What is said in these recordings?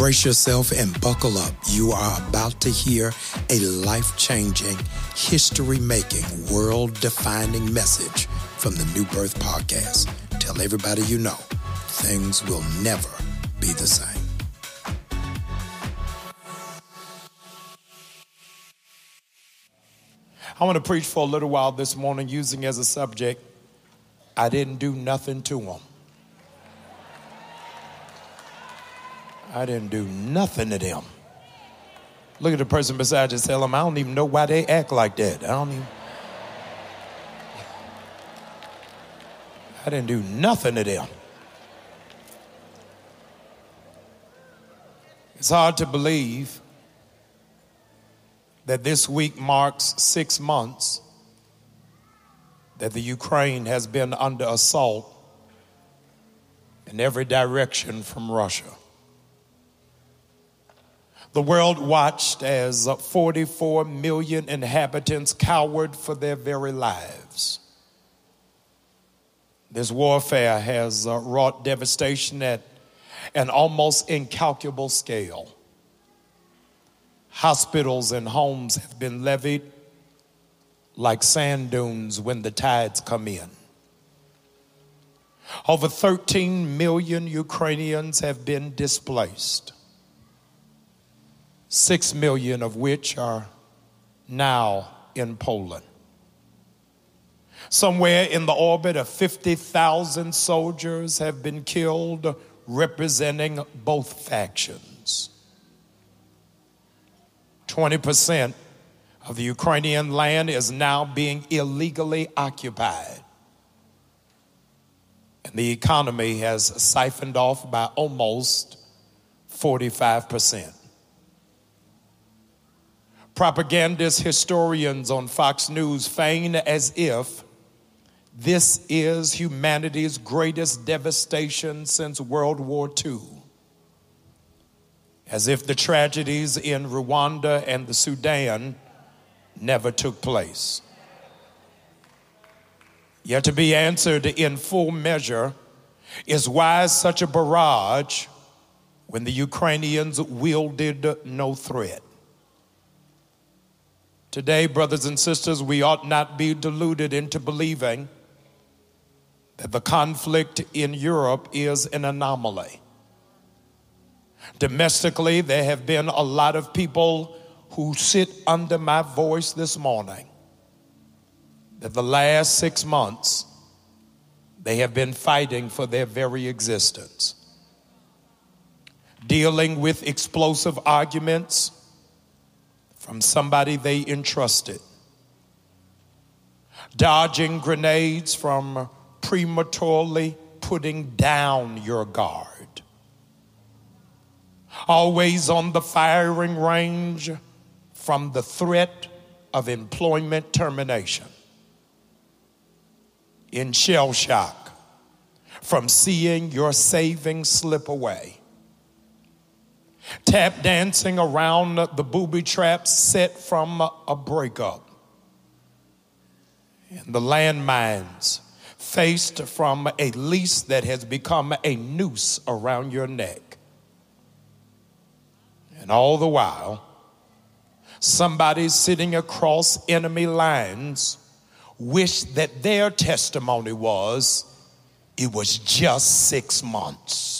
Brace yourself and buckle up. You are about to hear a life changing, history making, world defining message from the New Birth Podcast. Tell everybody you know things will never be the same. I want to preach for a little while this morning using as a subject, I didn't do nothing to them. I didn't do nothing to them. Look at the person beside you and tell them, I don't even know why they act like that. I don't even. I didn't do nothing to them. It's hard to believe that this week marks six months that the Ukraine has been under assault in every direction from Russia. The world watched as 44 million inhabitants cowered for their very lives. This warfare has uh, wrought devastation at an almost incalculable scale. Hospitals and homes have been levied like sand dunes when the tides come in. Over 13 million Ukrainians have been displaced. Six million of which are now in Poland. Somewhere in the orbit of 50,000 soldiers have been killed, representing both factions. 20% of the Ukrainian land is now being illegally occupied. And the economy has siphoned off by almost 45%. Propagandist historians on Fox News feign as if this is humanity's greatest devastation since World War II. As if the tragedies in Rwanda and the Sudan never took place. Yet to be answered in full measure is why such a barrage when the Ukrainians wielded no threat. Today, brothers and sisters, we ought not be deluded into believing that the conflict in Europe is an anomaly. Domestically, there have been a lot of people who sit under my voice this morning that the last six months they have been fighting for their very existence, dealing with explosive arguments from somebody they entrusted, dodging grenades from prematurely putting down your guard, always on the firing range from the threat of employment termination, in shell shock from seeing your savings slip away tap dancing around the booby traps set from a breakup, and the landmines faced from a lease that has become a noose around your neck. And all the while, somebody sitting across enemy lines wish that their testimony was it was just six months.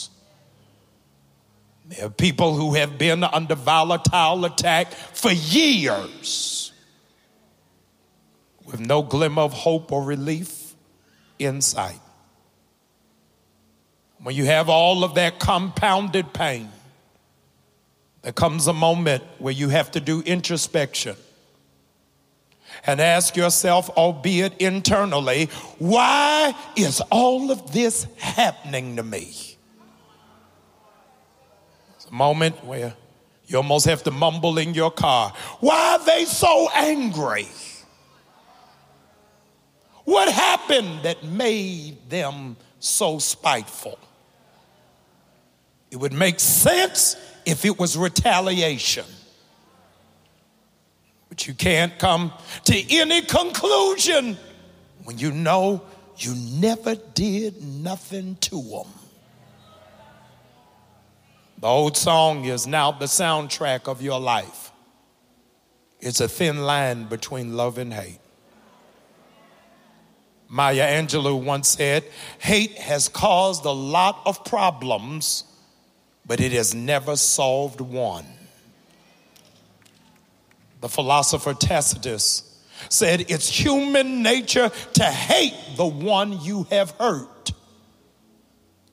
There are people who have been under volatile attack for years with no glimmer of hope or relief in sight. When you have all of that compounded pain, there comes a moment where you have to do introspection and ask yourself, albeit internally, why is all of this happening to me? Moment where you almost have to mumble in your car. Why are they so angry? What happened that made them so spiteful? It would make sense if it was retaliation. But you can't come to any conclusion when you know you never did nothing to them. The old song is now the soundtrack of your life. It's a thin line between love and hate. Maya Angelou once said, Hate has caused a lot of problems, but it has never solved one. The philosopher Tacitus said, It's human nature to hate the one you have hurt.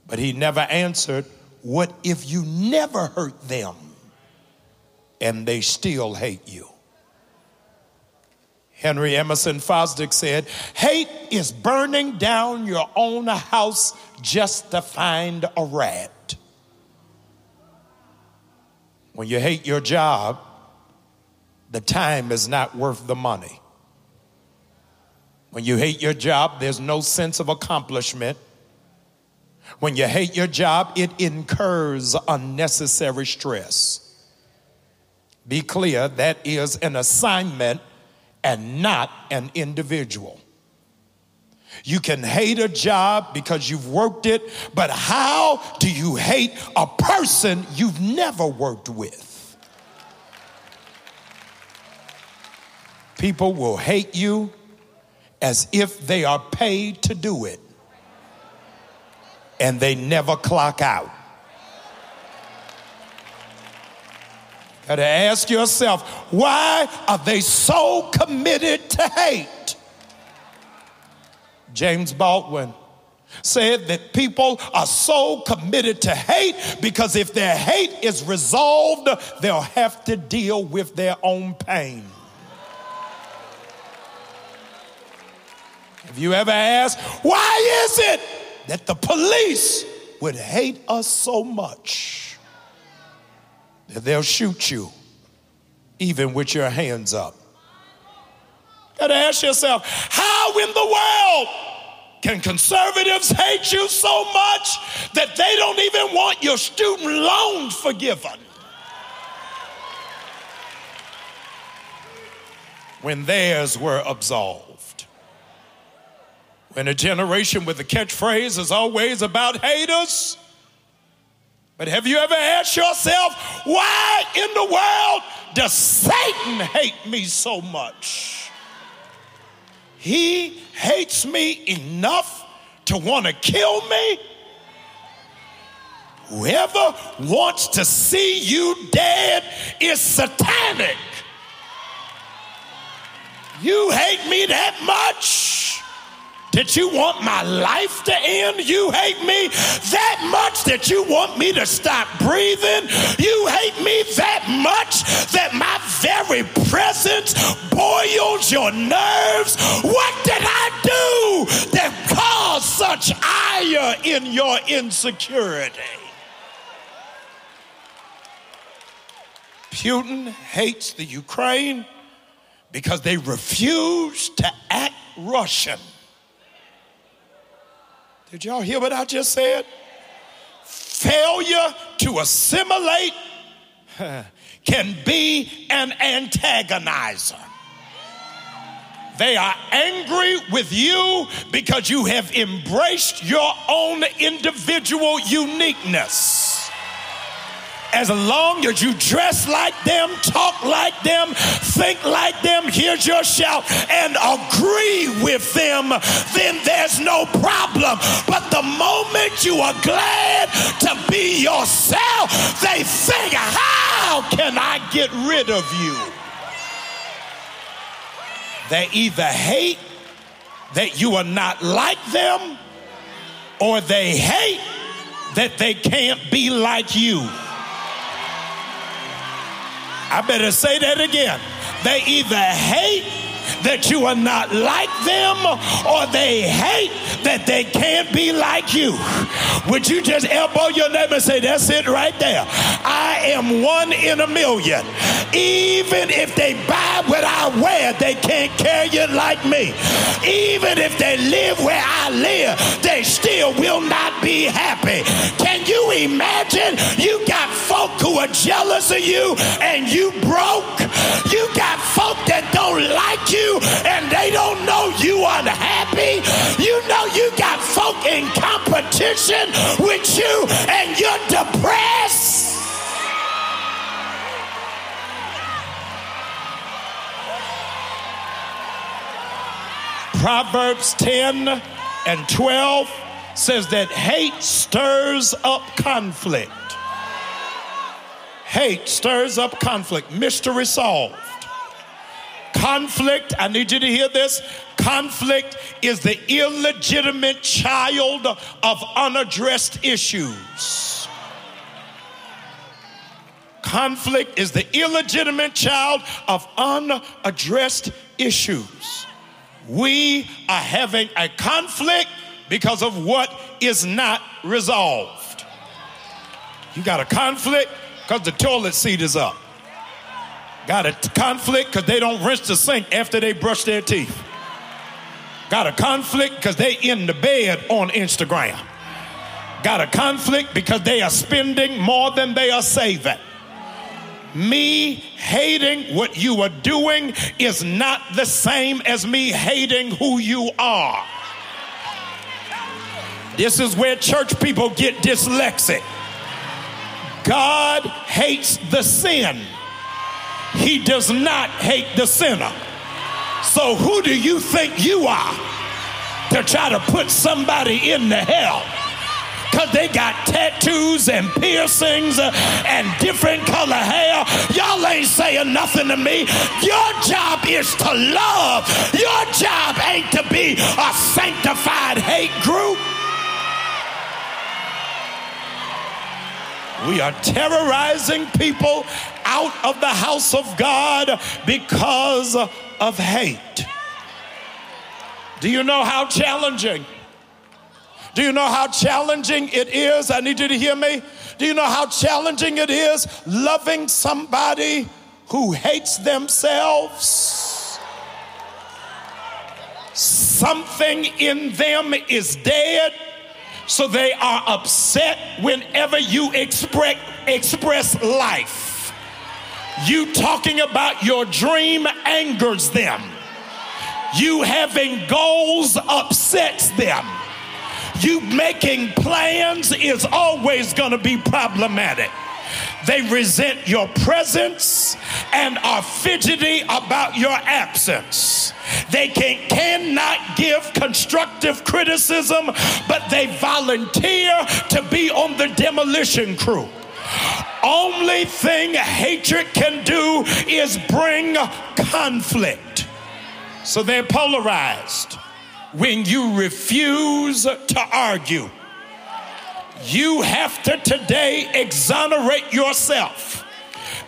But he never answered, What if you never hurt them and they still hate you? Henry Emerson Fosdick said, Hate is burning down your own house just to find a rat. When you hate your job, the time is not worth the money. When you hate your job, there's no sense of accomplishment. When you hate your job, it incurs unnecessary stress. Be clear, that is an assignment and not an individual. You can hate a job because you've worked it, but how do you hate a person you've never worked with? People will hate you as if they are paid to do it, and they never clock out. Got to ask yourself, why are they so committed to hate? James Baldwin said that people are so committed to hate because if their hate is resolved, they'll have to deal with their own pain. Have you ever asked, why is it that the police would hate us so much? that they'll shoot you even with your hands up. Got to ask yourself, how in the world can conservatives hate you so much that they don't even want your student loans forgiven? When theirs were absolved. When a generation with a catchphrase is always about haters, but have you ever asked yourself, why in the world does Satan hate me so much? He hates me enough to want to kill me. Whoever wants to see you dead is satanic. You hate me that much? That you want my life to end. You hate me that much that you want me to stop breathing. You hate me that much that my very presence boils your nerves. What did I do that caused such ire in your insecurity? Putin hates the Ukraine because they refuse to act Russian. Did y'all hear what I just said? Failure to assimilate can be an antagonizer. They are angry with you because you have embraced your own individual uniqueness as long as you dress like them, talk like them, think like them, here's your shout, and agree with them, then there's no problem. But the moment you are glad to be yourself, they think, How can I get rid of you? They either hate that you are not like them, or they hate that they can't be like you. I better say that again. They either hate that you are not like them or they hate that they can't be like you. Would you just elbow your neighbor and say, That's it right there? I am one in a million. Even if they buy what I wear, they can't carry it like me. Even if they live where I live, they still will not be happy. Can you imagine? You got folk who are jealous of you and you broke. You got folk that don't like you and they don't know you unhappy. You know you got folk in competition with you and you're depressed. Proverbs 10 and 12 says that hate stirs up conflict. Hate stirs up conflict. Mystery solved. Conflict, I need you to hear this. Conflict is the illegitimate child of unaddressed issues. Conflict is the illegitimate child of unaddressed issues. We are having a conflict because of what is not resolved. You got a conflict because the toilet seat is up. Got a conflict because they don't rinse the sink after they brush their teeth. Got a conflict because they in the bed on Instagram. Got a conflict because they are spending more than they are saving. Me hating what you are doing is not the same as me hating who you are. This is where church people get dyslexic. God hates the sin. He does not hate the sinner. So who do you think you are to try to put somebody in the hell? Because they got tattoos and piercings uh, and different color hair. Y'all ain't saying nothing to me. Your job is to love. Your job ain't to be a sanctified hate group. We are terrorizing people out of the house of God because of hate. Do you know how challenging? Do you know how challenging it is? I need you to hear me. Do you know how challenging it is loving somebody who hates themselves? Something in them is dead so they are upset whenever you express, express life. You talking about your dream angers them. You having goals upsets them. You making plans is always going to be problematic. They resent your presence and are fidgety about your absence. They can, cannot give constructive criticism, but they volunteer to be on the demolition crew. Only thing hatred can do is bring conflict. So they're polarized. When you refuse to argue, you have to today exonerate yourself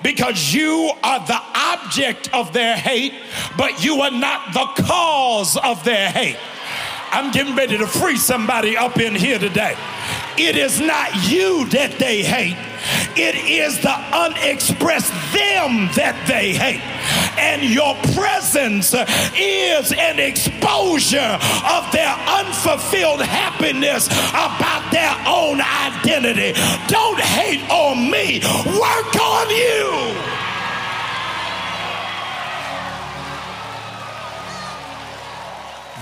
because you are the object of their hate, but you are not the cause of their hate. I'm getting ready to free somebody up in here today. It is not you that they hate. It is the unexpressed them that they hate. And your presence is an exposure of their unfulfilled happiness about their own identity. Don't hate on me, work on you.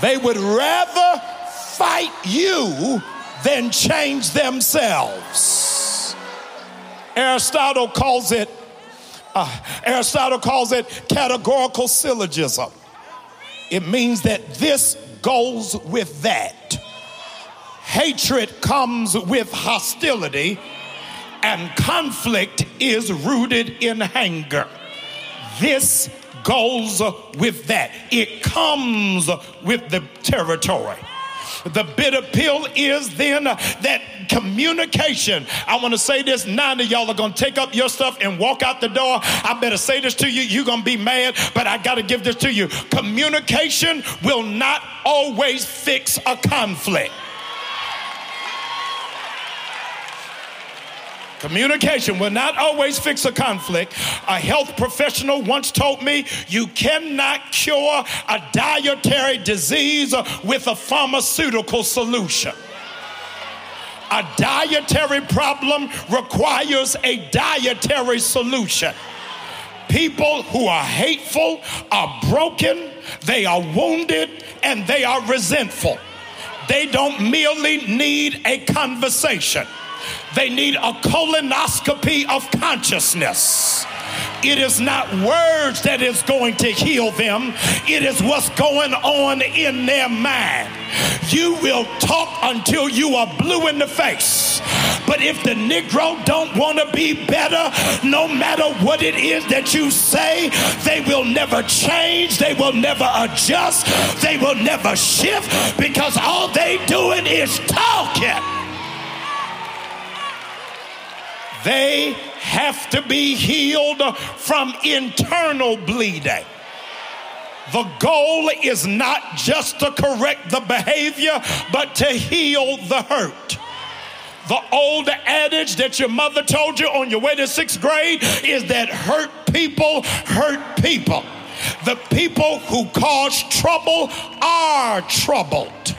They would rather fight you than change themselves. Aristotle calls it uh, Aristotle calls it categorical syllogism. It means that this goes with that. Hatred comes with hostility, and conflict is rooted in anger. This goes with that. It comes with the territory. The bitter pill is then that communication. I want to say this. Nine of y'all are going to take up your stuff and walk out the door. I better say this to you. You're going to be mad, but I got to give this to you. Communication will not always fix a conflict. Communication will not always fix a conflict. A health professional once told me you cannot cure a dietary disease with a pharmaceutical solution. A dietary problem requires a dietary solution. People who are hateful are broken, they are wounded, and they are resentful. They don't merely need a conversation. They need a colonoscopy of consciousness. It is not words that is going to heal them, it is what's going on in their mind. You will talk until you are blue in the face. But if the Negro don't want to be better, no matter what it is that you say, they will never change, they will never adjust, they will never shift because all they doing is talking. They have to be healed from internal bleeding. The goal is not just to correct the behavior, but to heal the hurt. The old adage that your mother told you on your way to sixth grade is that hurt people hurt people. The people who cause trouble are troubled.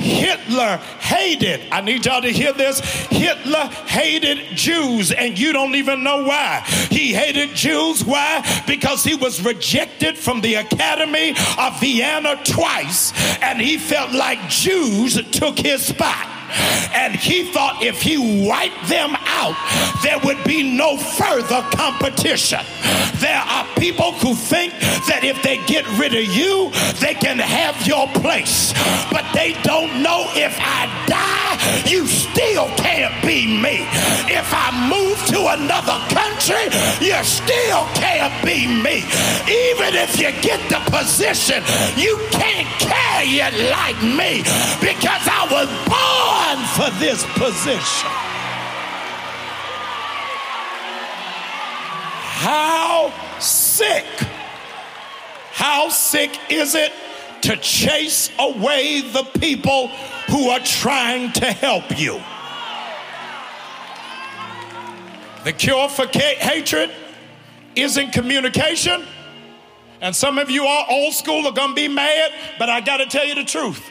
Hitler hated, I need y'all to hear this. Hitler hated Jews, and you don't even know why. He hated Jews. Why? Because he was rejected from the Academy of Vienna twice, and he felt like Jews took his spot. And he thought if he wiped them out, there would be no further competition. There are people who think that if they get rid of you, they can have your place. But they don't know if I die, you still can't be me. If I move to another country, you still can't be me. Even if you get the position, you can't carry it like me because I was born for this position. How sick, how sick is it to chase away the people who are trying to help you? The cure for hatred isn't communication. And some of you are old school are gonna be mad, but I gotta tell you the truth.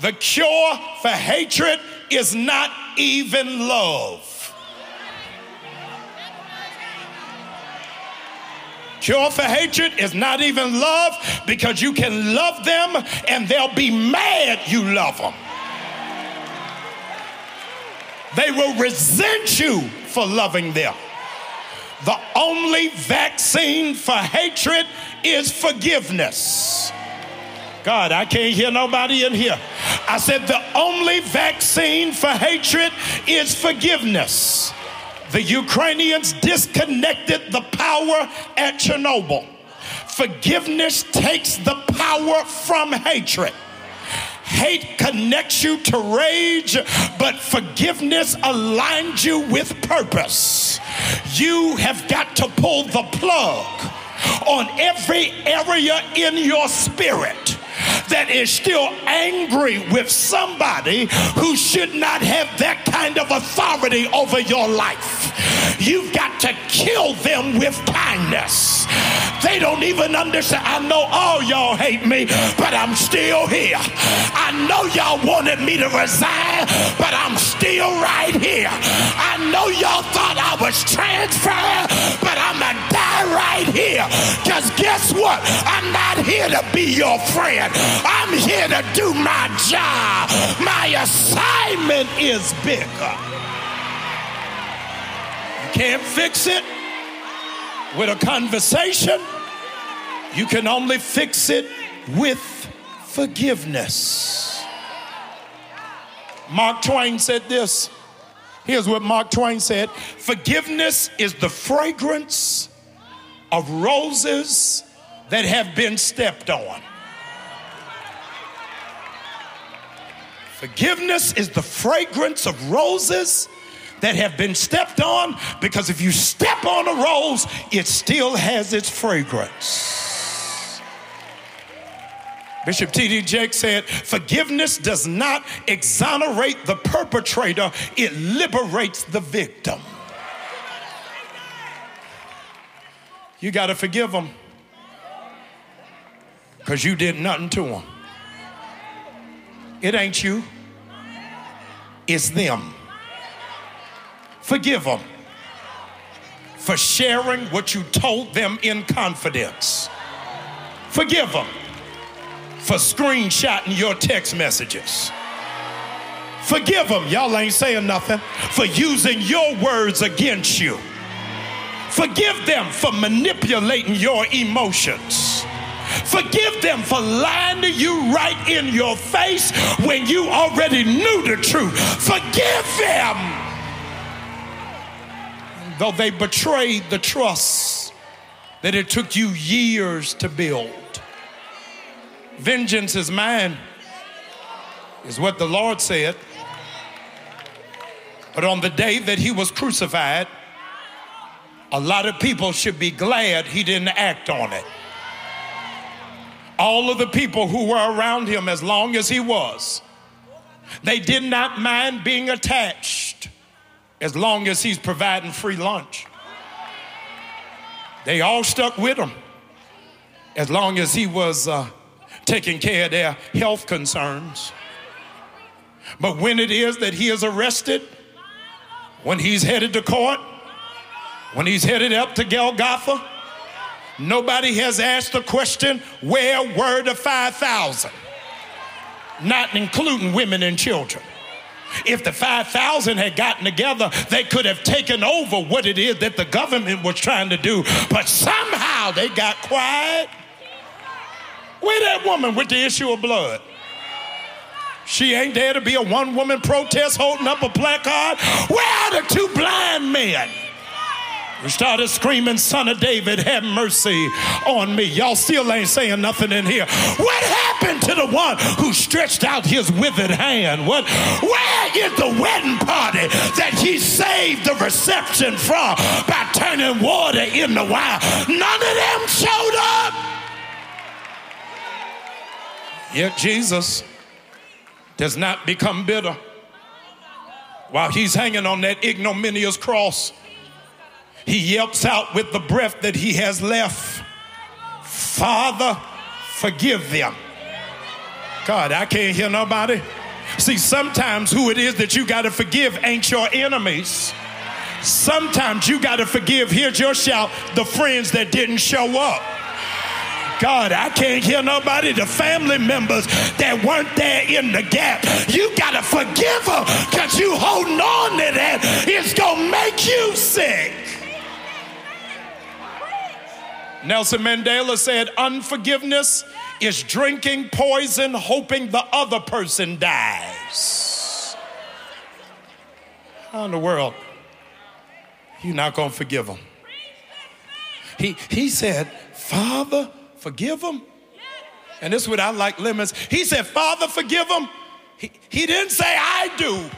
The cure for hatred is not even love. Cure for hatred is not even love because you can love them and they'll be mad you love them. They will resent you for loving them. The only vaccine for hatred is forgiveness. God, I can't hear nobody in here. I said the only vaccine for hatred is forgiveness. The Ukrainians disconnected the power at Chernobyl. Forgiveness takes the power from hatred. Hate connects you to rage, but forgiveness aligns you with purpose. You have got to pull the plug on every area in your spirit that is still angry with somebody who should not have that kind of authority over your life. You've got to kill them with kindness. They don't even understand. I know all y'all hate me, but I'm still here. I know y'all wanted me to resign, but I'm still right here. I know y'all thought I was transferred, but I'm going to die right here. Because guess what? I'm not here to be your friend. I'm here to do my job. My assignment is bigger. You can't fix it with a conversation. You can only fix it with forgiveness. Mark Twain said this. Here's what Mark Twain said Forgiveness is the fragrance of roses that have been stepped on. Forgiveness is the fragrance of roses that have been stepped on because if you step on a rose, it still has its fragrance. Bishop T.D. Jakes said, Forgiveness does not exonerate the perpetrator, it liberates the victim. You got to forgive them because you did nothing to them. It ain't you, it's them. Forgive them for sharing what you told them in confidence. Forgive them for screenshotting your text messages. Forgive them, y'all ain't saying nothing, for using your words against you. Forgive them for manipulating your emotions. Forgive them for lying to you right in your face when you already knew the truth. Forgive them. Though they betrayed the trust that it took you years to build. Vengeance is mine, is what the Lord said. But on the day that he was crucified, a lot of people should be glad he didn't act on it. All of the people who were around him, as long as he was, they did not mind being attached as long as he's providing free lunch. They all stuck with him as long as he was uh, taking care of their health concerns. But when it is that he is arrested, when he's headed to court, when he's headed up to Golgotha, nobody has asked the question, where were the 5,000? Not including women and children. If the 5,000 had gotten together, they could have taken over what it is that the government was trying to do. But somehow they got quiet. Where that woman with the issue of blood? She ain't there to be a one woman protest holding up a placard. Where are the two blind men? We started screaming, Son of David, have mercy on me. Y'all still ain't saying nothing in here. What happened to the one who stretched out his withered hand? What, where is the wedding party that he saved the reception from by turning water into wine? None of them showed up. Yet Jesus does not become bitter while he's hanging on that ignominious cross he yelps out with the breath that he has left Father, forgive them. God, I can't hear nobody. See, sometimes who it is that you got to forgive ain't your enemies. Sometimes you got to forgive, here's your shout, the friends that didn't show up. God, I can't hear nobody, the family members that weren't there in the gap. You got to forgive them because you holding on to that. It's going to make you sick. Nelson Mandela said, Unforgiveness is drinking poison, hoping the other person dies. How in the world? You're not going to forgive him. He, he said, Father, forgive him. And this is what I like lemons. He said, Father, forgive him. He, he didn't say, I do.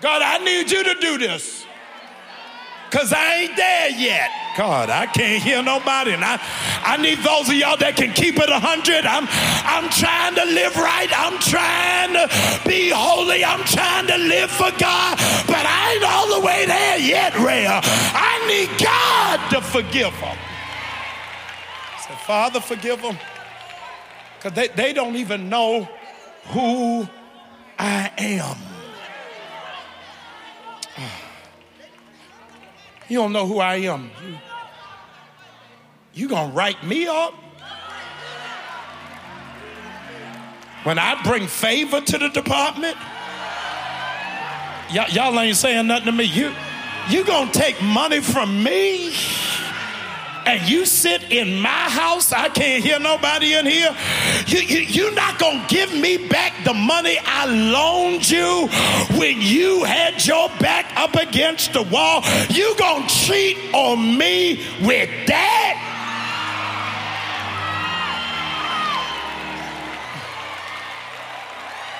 God, I need you to do this because I ain't there yet. God, I can't hear nobody. And I, I need those of y'all that can keep it 100. I'm, I'm trying to live right. I'm trying to be holy. I'm trying to live for God. But I ain't all the way there yet, Rhea. I need God to forgive them. Father, forgive them. Because they, they don't even know who I am. You don't know who I am. You, you gonna write me up? When I bring favor to the department, y'all ain't saying nothing to me. You, you gonna take money from me? And you sit in my house, I can't hear nobody in here. You, you, you're not going to give me back the money I loaned you when you had your back up against the wall. You going to cheat on me with that?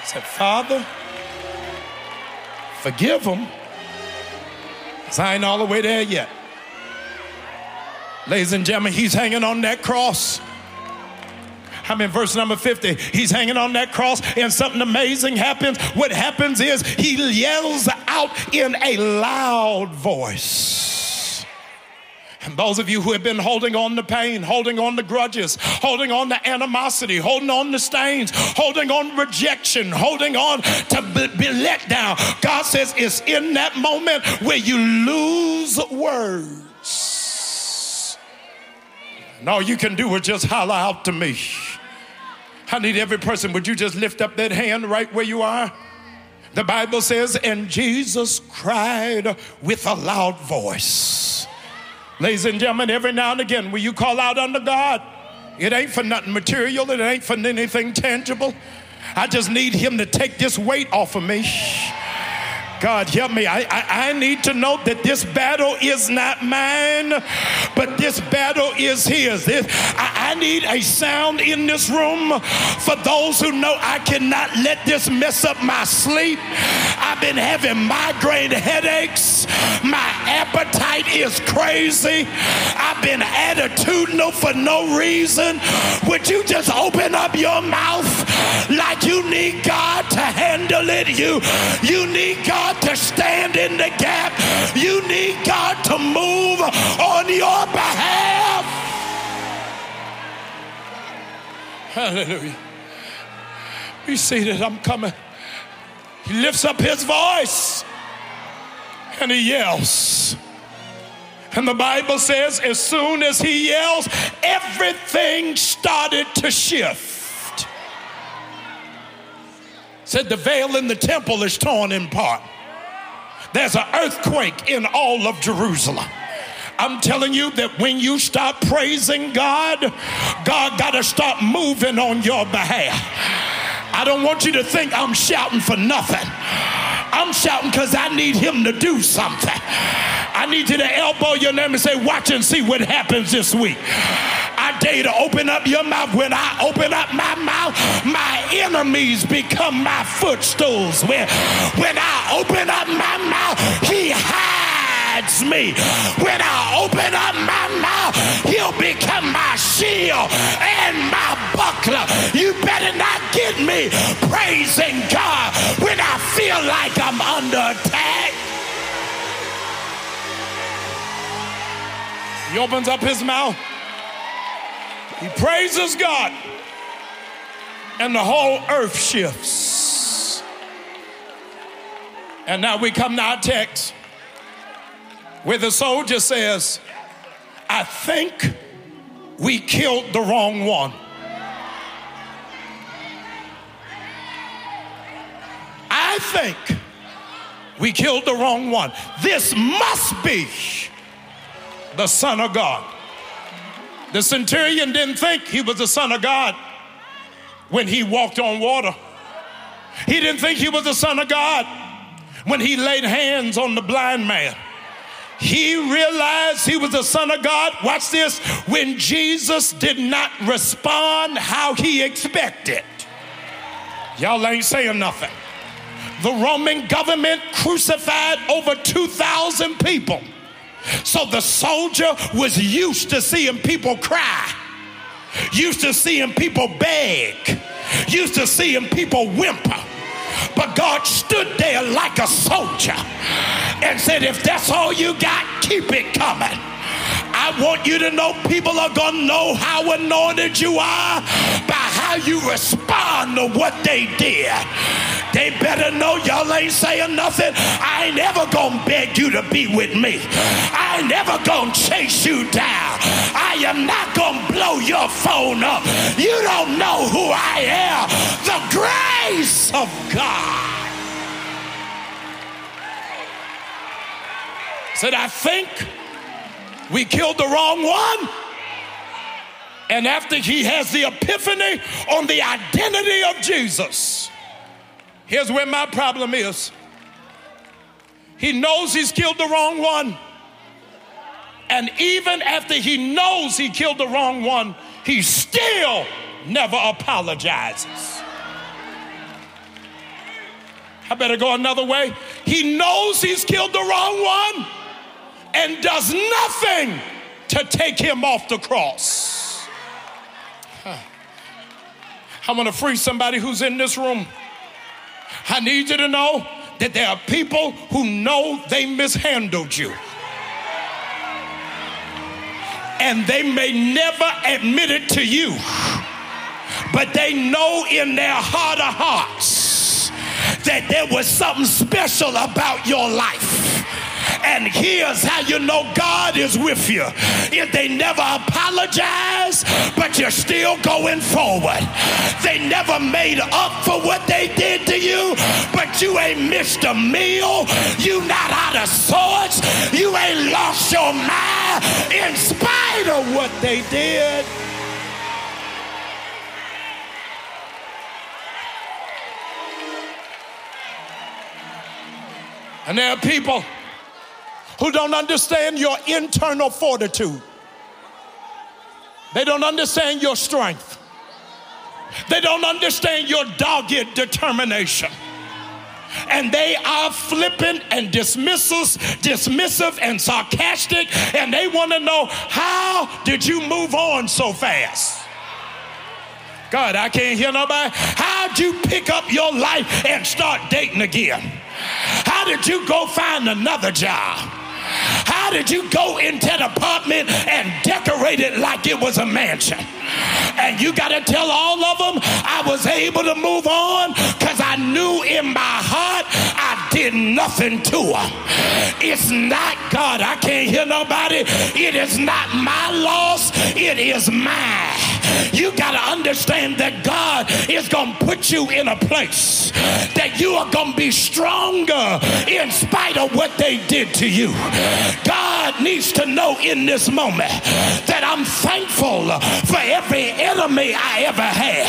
I said, Father, forgive them. I ain't all the way there yet. Ladies and gentlemen, he's hanging on that cross. I'm in verse number 50. He's hanging on that cross, and something amazing happens. What happens is he yells out in a loud voice. And those of you who have been holding on to pain, holding on to grudges, holding on to animosity, holding on to stains, holding on rejection, holding on to be, be let down, God says it's in that moment where you lose words and all you can do is just holler out to me. I need every person, would you just lift up that hand right where you are? The Bible says, and Jesus cried with a loud voice. Ladies and gentlemen, every now and again, will you call out unto God? It ain't for nothing material, it ain't for anything tangible. I just need Him to take this weight off of me. God, help me. I, I, I, need to know that this battle is not mine, but this battle is His. I, I need a sound in this room for those who know I cannot let this mess up my sleep. I've been having migraine headaches. My appetite is crazy. I've been attitudinal for no reason. Would you just open up your mouth like you need God to handle it? You, you need God God to stand in the gap. You need God to move on your behalf. Hallelujah. Be seated. I'm coming. He lifts up his voice and he yells. And the Bible says, as soon as he yells, everything started to shift. Said the veil in the temple is torn in part. There's an earthquake in all of Jerusalem. I'm telling you that when you stop praising God, God got to start moving on your behalf. I don't want you to think I'm shouting for nothing. I'm shouting because I need him to do something. I need you to elbow your name and say, Watch and see what happens this week. I dare you to open up your mouth. When I open up my mouth, my enemies become my footstools. When, when I open up my mouth, he hides me. When I open up my mouth, he'll become my shield and my buckler. You better not get me praising God when I feel like I'm under attack. He opens up his mouth. He praises God. And the whole earth shifts. And now we come to our text where the soldier says, I think we killed the wrong one. I think we killed the wrong one. This must be the Son of God. The centurion didn't think he was the Son of God when he walked on water. He didn't think he was the Son of God when he laid hands on the blind man. He realized he was the Son of God. Watch this when Jesus did not respond how he expected. Y'all ain't saying nothing. The Roman government crucified over 2,000 people. So the soldier was used to seeing people cry, used to seeing people beg, used to seeing people whimper. But God stood there like a soldier and said, If that's all you got, keep it coming. I want you to know people are going to know how anointed you are by how you respond to what they did. They better know y'all ain't saying nothing. I ain't ever gonna beg you to be with me. I ain't never gonna chase you down. I am not gonna blow your phone up. You don't know who I am. The grace of God. Said, I think we killed the wrong one. And after he has the epiphany on the identity of Jesus, here's where my problem is. He knows he's killed the wrong one. And even after he knows he killed the wrong one, he still never apologizes. I better go another way. He knows he's killed the wrong one and does nothing to take him off the cross. I want to free somebody who's in this room. I need you to know that there are people who know they mishandled you. And they may never admit it to you, but they know in their heart of hearts that there was something special about your life And here's how you know God is with you. If they never apologize, but you're still going forward. They never made up for what they did to you, but you ain't missed a meal. You not out of sorts. You ain't lost your mind in spite of what they did. And there are people who don't understand your internal fortitude. They don't understand your strength. They don't understand your dogged determination. And they are flippant and dismissive, dismissive and sarcastic, and they want to know how did you move on so fast? God, I can't hear nobody. How'd you pick up your life and start dating again? How did you go find another job? Did you go into an apartment and decorate it like it was a mansion? And you got to tell all of them I was able to move on because I knew in my heart I did nothing to her. It's not God. I can't hear nobody. It is not my loss. It is mine. You got to understand that God is going to put you in a place that you are going to be stronger in spite of what they did to you. God needs to know in this moment that I'm thankful for every enemy I ever had,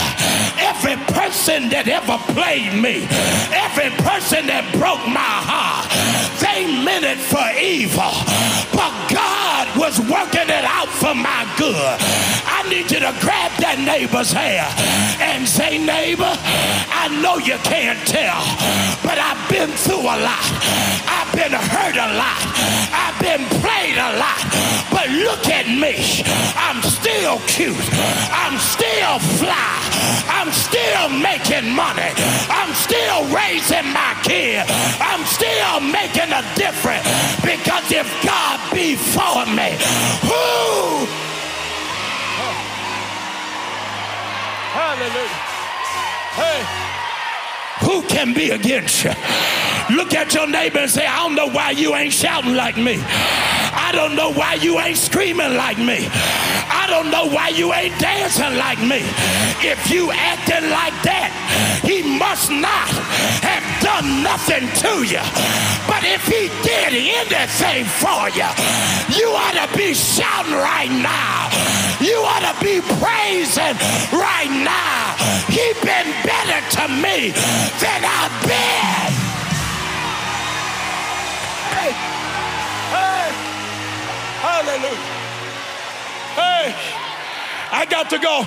every person that ever played me, every person that broke my heart. They meant it for evil, but God was working it out for my good. I need you to grab that neighbor's hair and say, neighbor, I know you can't tell, but I've been through a lot. I've been hurt a lot. I've been. But look at me. I'm still cute. I'm still fly. I'm still making money. I'm still raising my kid. I'm still making a difference because if God be for me, who? Hallelujah. Hey. Who can be against you? Look at your neighbor and say, I don't know why you ain't shouting like me. I don't know why you ain't screaming like me. I don't know why you ain't dancing like me. If you acting like that, he must not have done nothing to you. But if he did anything for you, you ought to be shouting right now. You ought to be praising right now. He been better to me than I've been. Hallelujah. Hey, I got to go,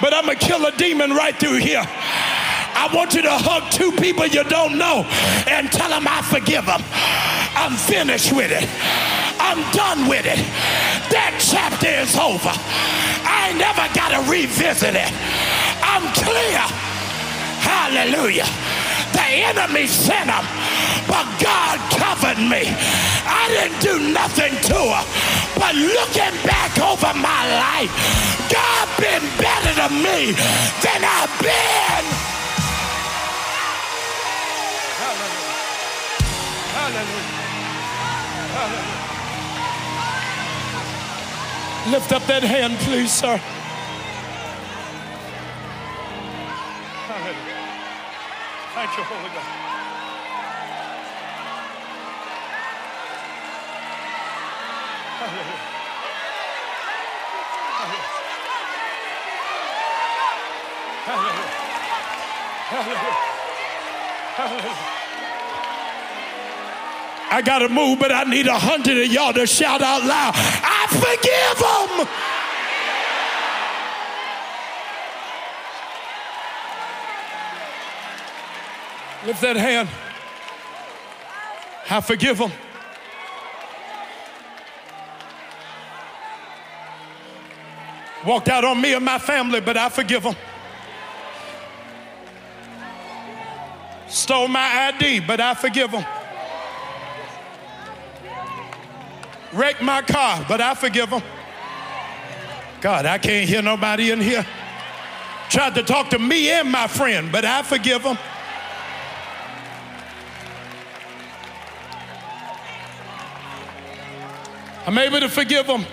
but I'm gonna kill a demon right through here. I want you to hug two people you don't know and tell them I forgive them. I'm finished with it. I'm done with it. That chapter is over. I never got to revisit it. I'm clear. Hallelujah. The enemy sent them, but God covered me. I didn't do nothing to her. But looking back over my life, God been better to me than I've been. Hallelujah. Hallelujah. Hallelujah. Lift up that hand, please, sir. Thank you, Holy God. I gotta move, but I need a hundred of y'all to shout out loud. I forgive them. Lift that hand. I forgive them. Walked out on me and my family, but I forgive them. Stole my ID, but I forgive them. Wrecked my car, but I forgive them. God, I can't hear nobody in here. Tried to talk to me and my friend, but I forgive them. I'm able to forgive him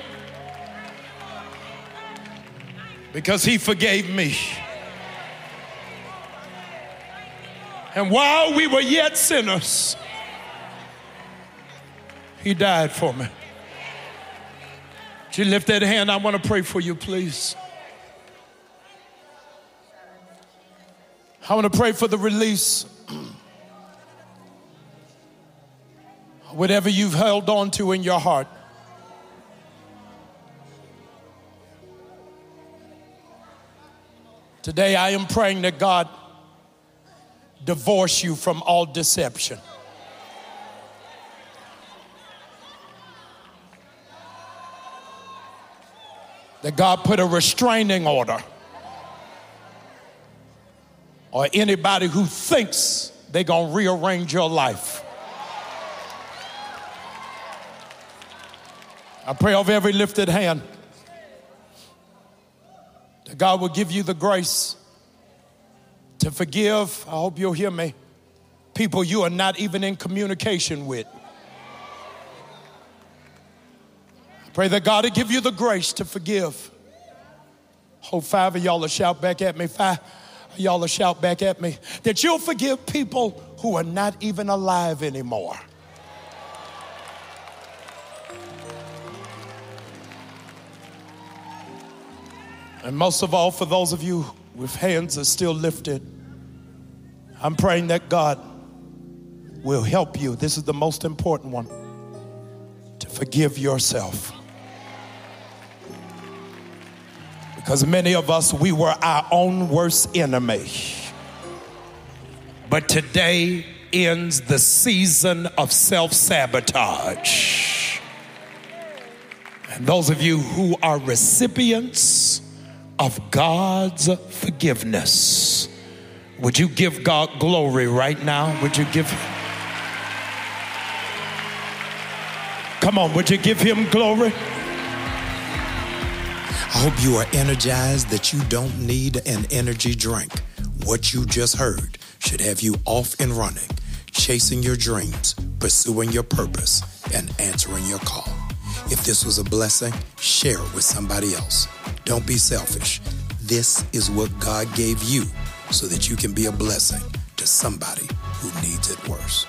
because he forgave me. And while we were yet sinners, he died for me. Would you lift that hand? I want to pray for you, please. I want to pray for the release. Whatever you've held on to in your heart. Today, I am praying that God divorce you from all deception. That God put a restraining order or anybody who thinks they're going to rearrange your life. I pray over every lifted hand God will give you the grace to forgive. I hope you'll hear me. People you are not even in communication with. Pray that God will give you the grace to forgive. Hope five of y'all will shout back at me. Five y'all will shout back at me that you'll forgive people who are not even alive anymore. And most of all, for those of you with hands are still lifted, I'm praying that God will help you. This is the most important one to forgive yourself. Because many of us, we were our own worst enemy. But today ends the season of self sabotage. And those of you who are recipients of God's forgiveness, would you give God glory right now? Would you give Come on, would you give him glory? I hope you are energized that you don't need an energy drink. What you just heard should have you off and running, chasing your dreams, pursuing your purpose, and answering your call. If this was a blessing, share it with somebody else. Don't be selfish. This is what God gave you so that you can be a blessing to somebody who needs it worse.